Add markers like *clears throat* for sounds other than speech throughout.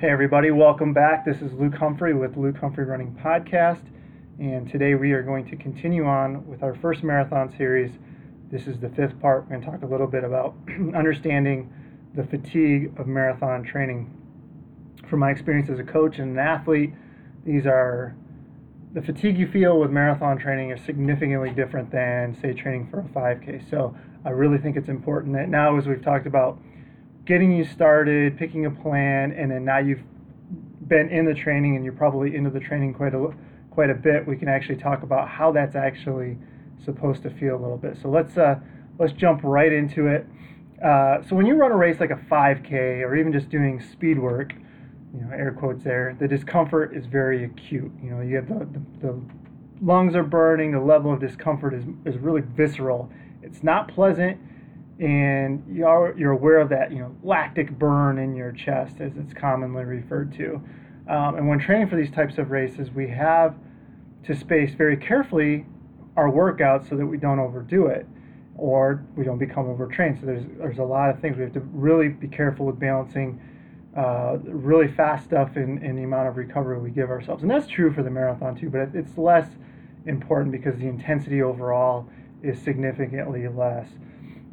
Hey, everybody, welcome back. This is Luke Humphrey with Luke Humphrey Running Podcast. And today we are going to continue on with our first marathon series. This is the fifth part. We're going to talk a little bit about *clears throat* understanding the fatigue of marathon training. From my experience as a coach and an athlete, these are the fatigue you feel with marathon training is significantly different than, say, training for a 5K. So I really think it's important that now, as we've talked about, getting you started, picking a plan, and then now you've been in the training and you're probably into the training quite a quite a bit. We can actually talk about how that's actually supposed to feel a little bit. So let's uh, let's jump right into it. Uh, so when you run a race like a 5K or even just doing speed work, you know, air quotes there, the discomfort is very acute. You know, you have the, the, the lungs are burning, the level of discomfort is, is really visceral. It's not pleasant and you're, you're aware of that, you know, lactic burn in your chest, as it's commonly referred to. Um, and when training for these types of races, we have to space very carefully our workouts so that we don't overdo it or we don't become overtrained. So there's there's a lot of things we have to really be careful with balancing uh, really fast stuff in the amount of recovery we give ourselves. And that's true for the marathon too, but it's less important because the intensity overall is significantly less.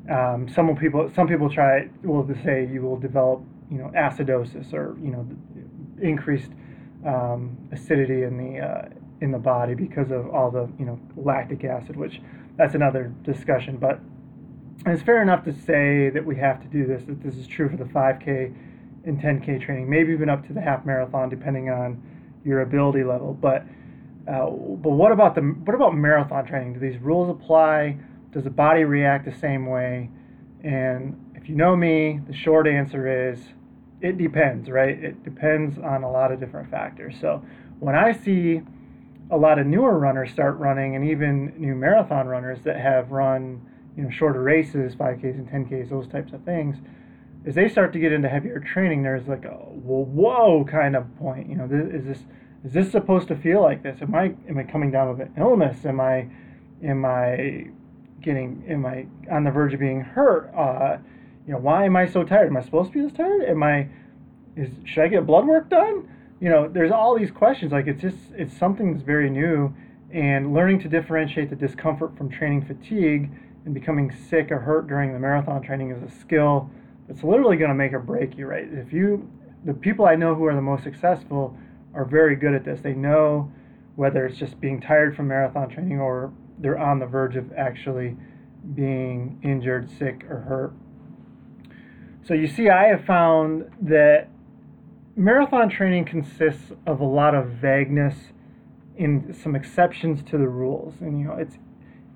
Um, some people some people try to say you will develop you know acidosis or you know increased um, acidity in the uh, in the body because of all the you know lactic acid, which that's another discussion. But it's fair enough to say that we have to do this. That this is true for the 5K and 10K training, maybe even up to the half marathon, depending on your ability level. But uh, but what about the what about marathon training? Do these rules apply? Does the body react the same way? And if you know me, the short answer is it depends, right? It depends on a lot of different factors. So when I see a lot of newer runners start running, and even new marathon runners that have run, you know, shorter races, 5Ks and 10Ks, those types of things, as they start to get into heavier training, there's like a whoa kind of point. You know, is this is this supposed to feel like this? Am I am I coming down with an illness? Am I am I getting am I on the verge of being hurt? Uh, you know, why am I so tired? Am I supposed to be this tired? Am I is should I get blood work done? You know, there's all these questions. Like it's just it's something that's very new, and learning to differentiate the discomfort from training fatigue and becoming sick or hurt during the marathon training is a skill that's literally going to make or break you. Right? If you the people I know who are the most successful are very good at this. They know whether it's just being tired from marathon training or they're on the verge of actually being injured, sick, or hurt. So you see, I have found that marathon training consists of a lot of vagueness in some exceptions to the rules. And you know, it's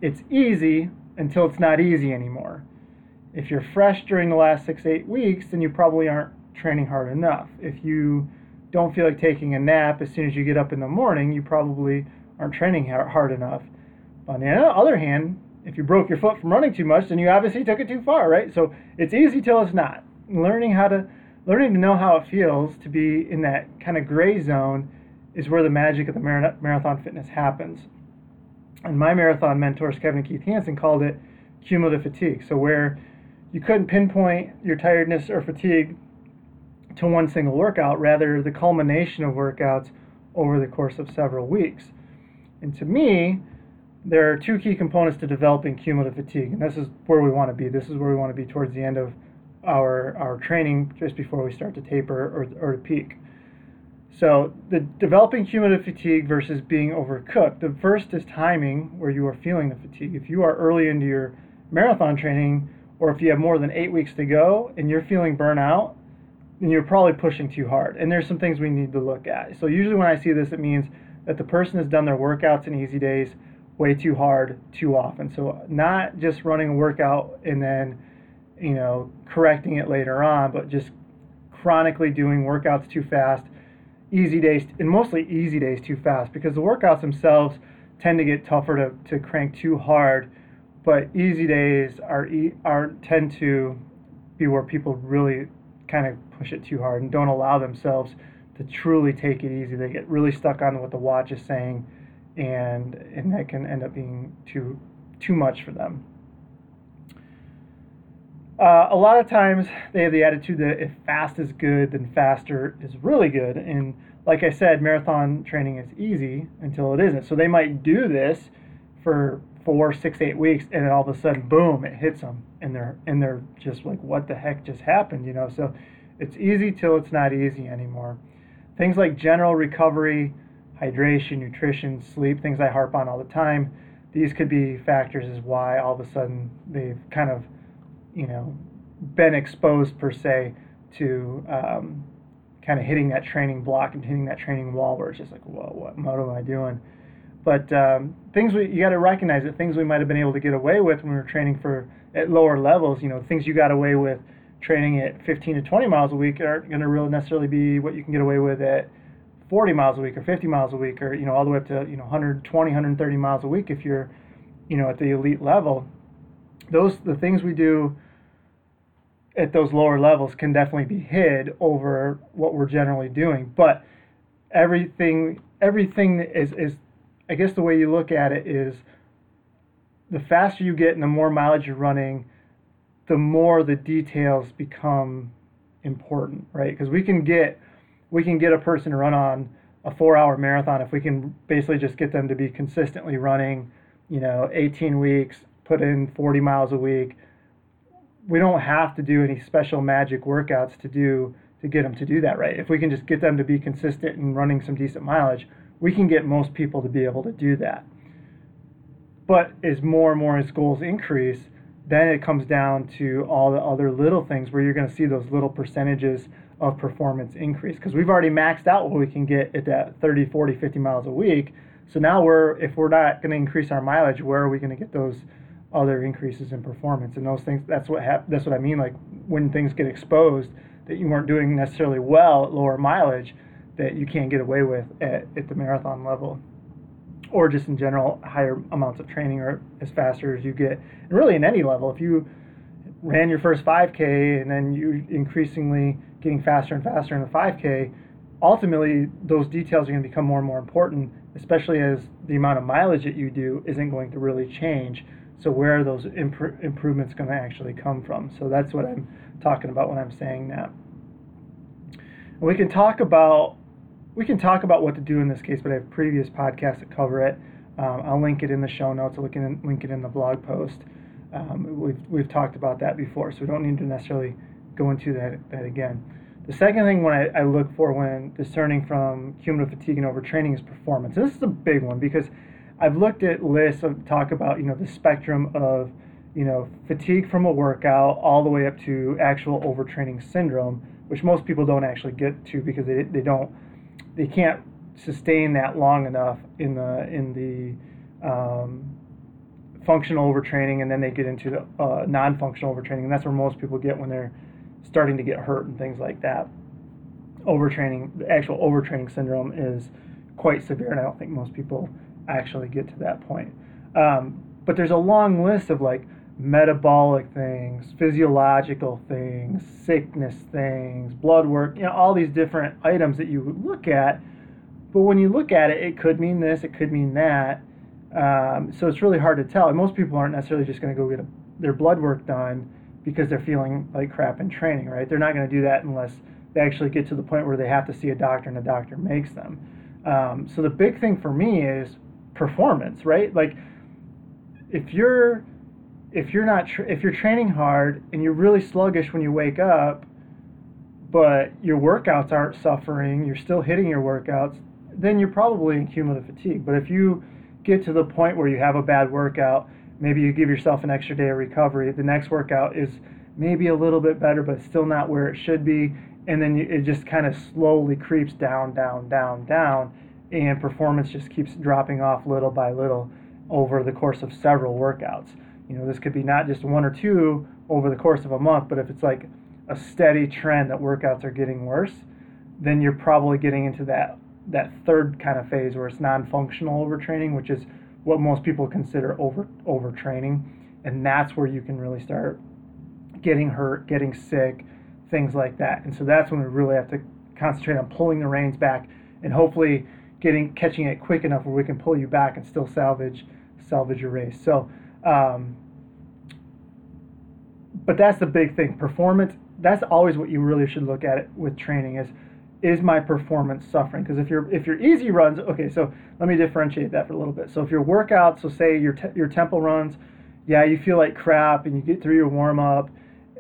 it's easy until it's not easy anymore. If you're fresh during the last six, eight weeks, then you probably aren't training hard enough. If you don't feel like taking a nap as soon as you get up in the morning, you probably aren't training hard enough. On the other hand, if you broke your foot from running too much, then you obviously took it too far, right? So it's easy till it's not. Learning how to learning to know how it feels to be in that kind of gray zone is where the magic of the marathon fitness happens. And my marathon mentors, Kevin and Keith Hanson, called it cumulative fatigue. So where you couldn't pinpoint your tiredness or fatigue to one single workout, rather the culmination of workouts over the course of several weeks. And to me, there are two key components to developing cumulative fatigue, and this is where we want to be. This is where we want to be towards the end of our our training, just before we start to taper or or to peak. So the developing cumulative fatigue versus being overcooked. The first is timing, where you are feeling the fatigue. If you are early into your marathon training, or if you have more than eight weeks to go and you're feeling burnout, then you're probably pushing too hard. And there's some things we need to look at. So usually when I see this, it means that the person has done their workouts in easy days way too hard too often. So not just running a workout and then, you know, correcting it later on, but just chronically doing workouts too fast, easy days, and mostly easy days too fast because the workouts themselves tend to get tougher to, to crank too hard, but easy days are are tend to be where people really kind of push it too hard and don't allow themselves to truly take it easy. They get really stuck on what the watch is saying and and that can end up being too too much for them. Uh, a lot of times they have the attitude that if fast is good, then faster is really good. And like I said, marathon training is easy until it isn't. So they might do this for four, six, eight weeks, and then all of a sudden, boom, it hits them, and they're and they're just like, what the heck just happened, you know? So it's easy till it's not easy anymore. Things like general recovery, hydration, nutrition, sleep, things I harp on all the time. These could be factors as why all of a sudden they've kind of, you know, been exposed per se to um, kind of hitting that training block and hitting that training wall where it's just like, whoa, what, what am I doing? But um, things we, you got to recognize that things we might have been able to get away with when we were training for at lower levels, you know, things you got away with training at 15 to 20 miles a week aren't going to really necessarily be what you can get away with at 40 miles a week or 50 miles a week or you know all the way up to you know 120 130 miles a week if you're you know at the elite level those the things we do at those lower levels can definitely be hid over what we're generally doing but everything everything is is I guess the way you look at it is the faster you get and the more mileage you're running, the more the details become important, right? Because we can get we can get a person to run on a four hour marathon if we can basically just get them to be consistently running, you know, 18 weeks, put in 40 miles a week. We don't have to do any special magic workouts to do to get them to do that, right? If we can just get them to be consistent and running some decent mileage, we can get most people to be able to do that. But as more and more as goals increase, then it comes down to all the other little things where you're going to see those little percentages of performance increase because we've already maxed out what we can get at that 30 40 50 miles a week. So now we're if we're not going to increase our mileage where are we going to get those other increases in performance? And those things that's what hap- that's what i mean like when things get exposed that you weren't doing necessarily well at lower mileage that you can't get away with at, at the marathon level. Or just in general higher amounts of training or as faster as you get and really in any level. If you ran your first 5k and then you're increasingly getting faster and faster in the 5k ultimately those details are going to become more and more important especially as the amount of mileage that you do isn't going to really change so where are those imp- improvements going to actually come from so that's what i'm talking about when i'm saying that and we can talk about we can talk about what to do in this case, but I have previous podcasts that cover it. Um, I'll link it in the show notes. I'll link it in, link it in the blog post. Um, we've, we've talked about that before, so we don't need to necessarily go into that, that again. The second thing when I, I look for when discerning from cumulative fatigue and overtraining is performance. And this is a big one because I've looked at lists of talk about you know the spectrum of you know fatigue from a workout all the way up to actual overtraining syndrome, which most people don't actually get to because they, they don't they can't sustain that long enough in the in the um, functional overtraining, and then they get into the uh, non-functional overtraining, and that's where most people get when they're starting to get hurt and things like that. Overtraining, the actual overtraining syndrome is quite severe, and I don't think most people actually get to that point. Um, but there's a long list of like metabolic things, physiological things, sickness things, blood work, you know, all these different items that you would look at. But when you look at it, it could mean this, it could mean that. Um, so it's really hard to tell. And most people aren't necessarily just going to go get a, their blood work done because they're feeling like crap in training, right? They're not going to do that unless they actually get to the point where they have to see a doctor and a doctor makes them. Um, so the big thing for me is performance, right? Like if you're if you're not tra- if you're training hard and you're really sluggish when you wake up, but your workouts aren't suffering, you're still hitting your workouts, then you're probably in cumulative fatigue. But if you get to the point where you have a bad workout, maybe you give yourself an extra day of recovery, the next workout is maybe a little bit better, but still not where it should be, and then it just kind of slowly creeps down, down, down, down, and performance just keeps dropping off little by little over the course of several workouts. You know, this could be not just one or two over the course of a month, but if it's like a steady trend that workouts are getting worse, then you're probably getting into that that third kind of phase where it's non-functional overtraining, which is what most people consider over overtraining, and that's where you can really start getting hurt, getting sick, things like that. And so that's when we really have to concentrate on pulling the reins back and hopefully getting catching it quick enough where we can pull you back and still salvage salvage your race. So um, but that's the big thing. Performance. That's always what you really should look at it with training is is my performance suffering? Because if your if your easy runs, okay, so let me differentiate that for a little bit. So if your workout, so say your te- your tempo runs, yeah, you feel like crap and you get through your warm up,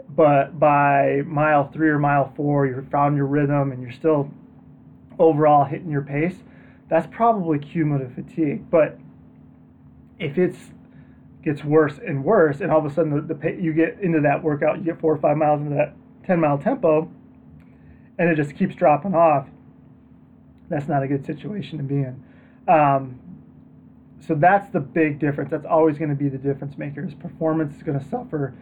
but by mile three or mile four, you've found your rhythm and you're still overall hitting your pace. That's probably cumulative fatigue. But if it's gets worse and worse, and all of a sudden the, the you get into that workout, you get four or five miles into that 10 mile tempo, and it just keeps dropping off, that's not a good situation to be in. Um, so that's the big difference. That's always going to be the difference maker. Is performance is going to suffer,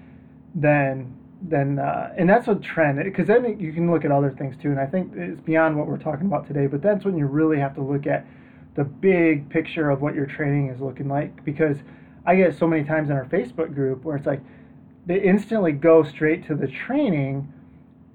then then uh, and that's a trend because then you can look at other things too. And I think it's beyond what we're talking about today. But that's when you really have to look at the big picture of what your training is looking like because I get so many times in our Facebook group where it's like they instantly go straight to the training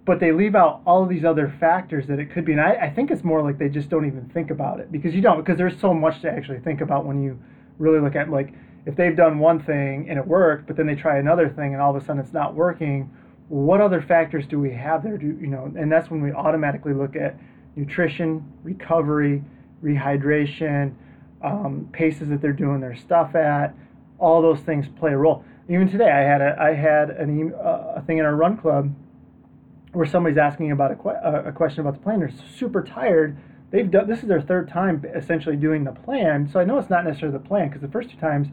but they leave out all of these other factors that it could be. And I, I, think it's more like they just don't even think about it because you don't, because there's so much to actually think about when you really look at like if they've done one thing and it worked, but then they try another thing and all of a sudden it's not working. What other factors do we have there? Do you know? And that's when we automatically look at nutrition, recovery, rehydration, um, paces that they're doing their stuff at. All those things play a role. Even today, I had a I had an, uh, a thing in our run club where somebody's asking about a, que- uh, a question about the plan. They're super tired. They've done this is their third time essentially doing the plan. So I know it's not necessarily the plan because the first two times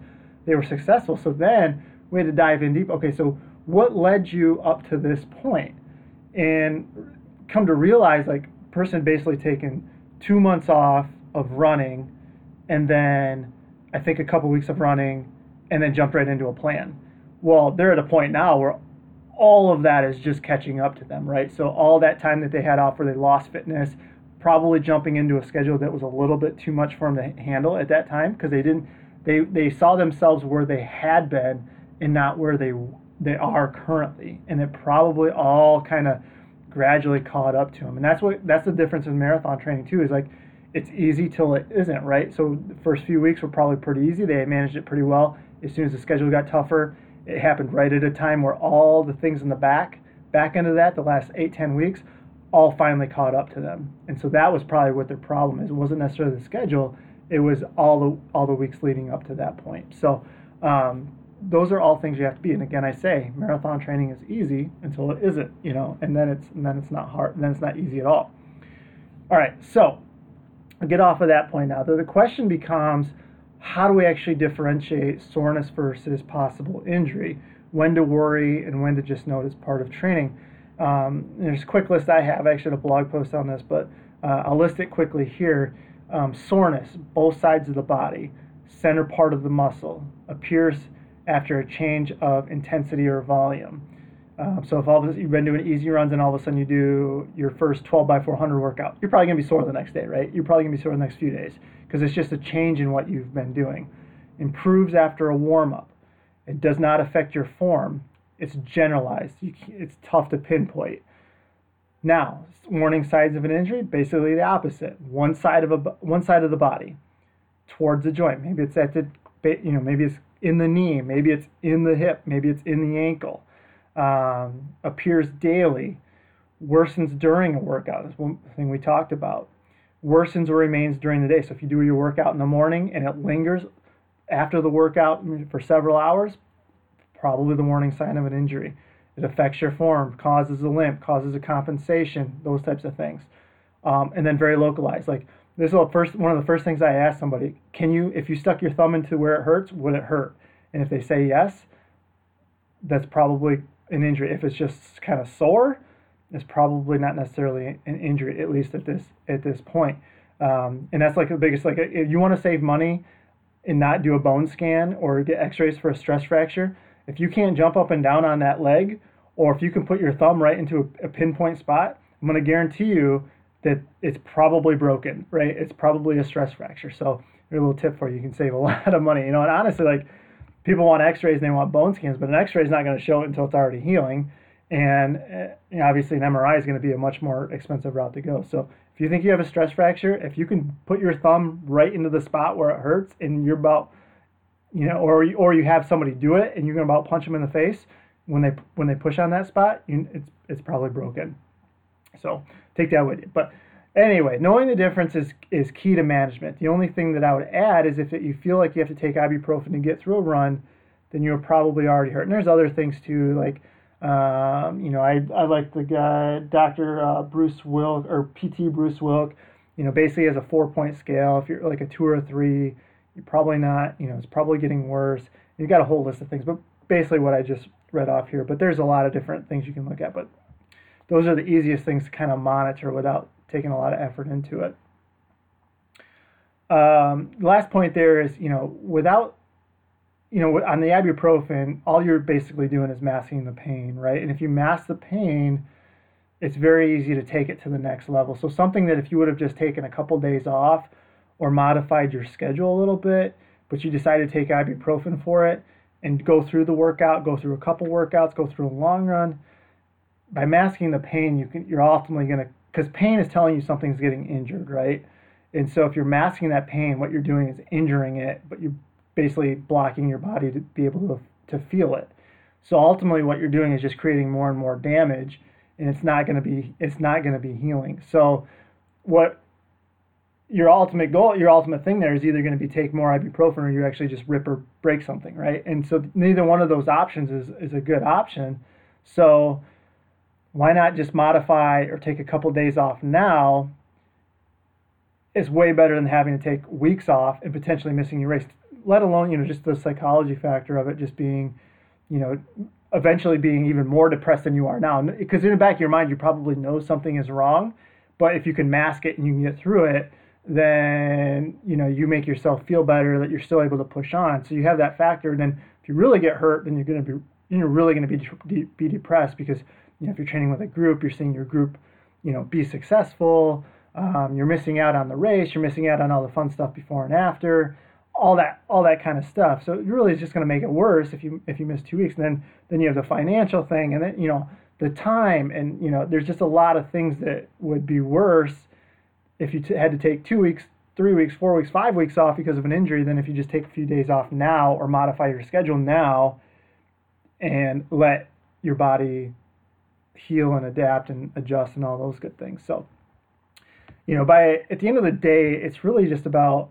they were successful. So then we had to dive in deep. Okay, so what led you up to this point? And come to realize like person basically taken two months off of running and then I think a couple weeks of running and then jumped right into a plan. Well, they're at a point now where all of that is just catching up to them, right? So all that time that they had off where they lost fitness, probably jumping into a schedule that was a little bit too much for them to handle at that time because they didn't they they saw themselves where they had been and not where they they are currently, and it probably all kind of gradually caught up to them. And that's what that's the difference in marathon training too. Is like it's easy till it isn't, right? So the first few weeks were probably pretty easy. They managed it pretty well. As soon as the schedule got tougher, it happened right at a time where all the things in the back, back end of that, the last eight, ten weeks, all finally caught up to them. And so that was probably what their problem is. It wasn't necessarily the schedule, it was all the all the weeks leading up to that point. So um, those are all things you have to be. And again, I say marathon training is easy until it isn't, you know, and then it's and then it's not hard, and then it's not easy at all. All right, so I'll get off of that point now. The, the question becomes how do we actually differentiate soreness versus possible injury? When to worry and when to just note as part of training. Um, there's a quick list I have. I actually had a blog post on this, but uh, I'll list it quickly here. Um, soreness, both sides of the body, center part of the muscle, appears after a change of intensity or volume. Um, so if all sudden you've been doing easy runs and all of a sudden you do your first 12 by 400 workout, you're probably gonna be sore the next day, right? You're probably gonna be sore the next few days because it's just a change in what you've been doing. Improves after a warm up. It does not affect your form. It's generalized. it's tough to pinpoint. Now, warning signs of an injury, basically the opposite. One side of a one side of the body towards the joint. Maybe it's at the you know, maybe it's in the knee, maybe it's in the hip, maybe it's in the ankle. Um, appears daily, worsens during a workout. That's one thing we talked about worsens or remains during the day. So if you do your workout in the morning and it lingers after the workout for several hours, probably the warning sign of an injury. It affects your form, causes a limp, causes a compensation, those types of things. Um, and then very localized. Like this is first one of the first things I ask somebody: Can you, if you stuck your thumb into where it hurts, would it hurt? And if they say yes, that's probably an injury. If it's just kind of sore, it's probably not necessarily an injury, at least at this at this point. Um, and that's like the biggest like if you want to save money and not do a bone scan or get X-rays for a stress fracture, if you can't jump up and down on that leg, or if you can put your thumb right into a, a pinpoint spot, I'm going to guarantee you that it's probably broken, right? It's probably a stress fracture. So, a little tip for you: you can save a *laughs* lot of money. You know, and honestly, like people want X-rays and they want bone scans, but an X-ray is not going to show it until it's already healing and uh, you know, obviously an MRI is going to be a much more expensive route to go. So if you think you have a stress fracture, if you can put your thumb right into the spot where it hurts, and you're about, you know, or or you have somebody do it, and you're going to about punch them in the face, when they when they push on that spot, you, it's it's probably broken. So take that with you. But anyway, knowing the difference is is key to management. The only thing that I would add is if it, you feel like you have to take ibuprofen to get through a run, then you're probably already hurt. And there's other things too, like um, you know, I, I like the guy, Dr. Uh, Bruce Wilk or PT Bruce Wilk, you know, basically has a four point scale. If you're like a two or a three, you're probably not, you know, it's probably getting worse. You've got a whole list of things, but basically what I just read off here. But there's a lot of different things you can look at, but those are the easiest things to kind of monitor without taking a lot of effort into it. Um, last point there is, you know, without you know, on the ibuprofen, all you're basically doing is masking the pain, right? And if you mask the pain, it's very easy to take it to the next level. So something that if you would have just taken a couple days off or modified your schedule a little bit, but you decided to take ibuprofen for it and go through the workout, go through a couple workouts, go through a long run, by masking the pain, you can you're ultimately going to because pain is telling you something's getting injured, right? And so if you're masking that pain, what you're doing is injuring it, but you're basically blocking your body to be able to, to feel it. So ultimately, what you're doing is just creating more and more damage, and it's not going to be it's not going to be healing. So, what your ultimate goal, your ultimate thing there is either going to be take more ibuprofen or you actually just rip or break something, right? And so neither one of those options is is a good option. So why not just modify or take a couple days off now? Is way better than having to take weeks off and potentially missing your race let alone you know just the psychology factor of it just being you know eventually being even more depressed than you are now because in the back of your mind you probably know something is wrong but if you can mask it and you can get through it then you know you make yourself feel better that you're still able to push on so you have that factor and then if you really get hurt then you're going to be you're really going to be de- be depressed because you know if you're training with a group you're seeing your group you know be successful um, you're missing out on the race you're missing out on all the fun stuff before and after all that all that kind of stuff. So it really is just going to make it worse if you if you miss two weeks. And then then you have the financial thing, and then you know the time, and you know there's just a lot of things that would be worse if you t- had to take two weeks, three weeks, four weeks, five weeks off because of an injury than if you just take a few days off now or modify your schedule now and let your body heal and adapt and adjust and all those good things. So, you know, by at the end of the day, it's really just about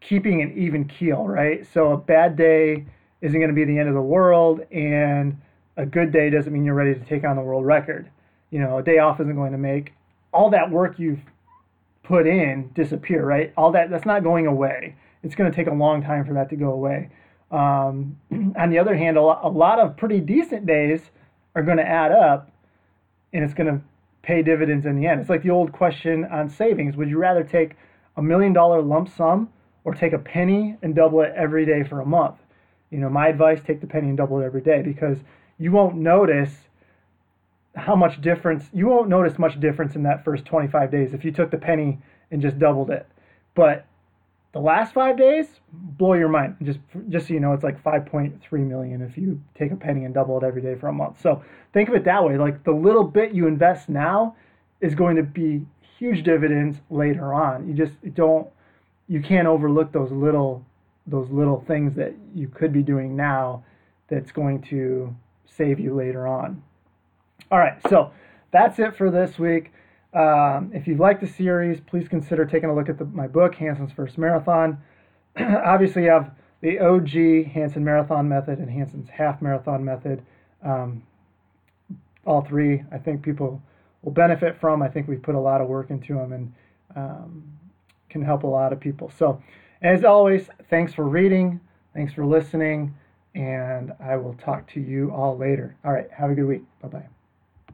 keeping an even keel, right? So a bad day isn't going to be the end of the world, and a good day doesn't mean you're ready to take on the world record. You know, a day off isn't going to make all that work you've put in disappear, right? All that that's not going away. It's going to take a long time for that to go away. Um, *clears throat* on the other hand, a lot, a lot of pretty decent days are going to add up, and it's going to pay dividends in the end. It's like the old question on savings: Would you rather take a million dollar lump sum or take a penny and double it every day for a month. You know, my advice take the penny and double it every day because you won't notice how much difference you won't notice much difference in that first 25 days if you took the penny and just doubled it. But the last 5 days blow your mind. Just just so you know it's like 5.3 million if you take a penny and double it every day for a month. So think of it that way like the little bit you invest now is going to be huge dividends later on. You just don't you can't overlook those little those little things that you could be doing now that's going to save you later on. All right, so that's it for this week. Um, if you've liked the series, please consider taking a look at the, my book, Hanson's First Marathon. *clears throat* Obviously, you have the OG Hanson Marathon Method and Hanson's Half Marathon Method. Um, all three, I think people will benefit from. I think we put a lot of work into them, and um, can help a lot of people. So, as always, thanks for reading, thanks for listening, and I will talk to you all later. All right, have a good week. Bye bye.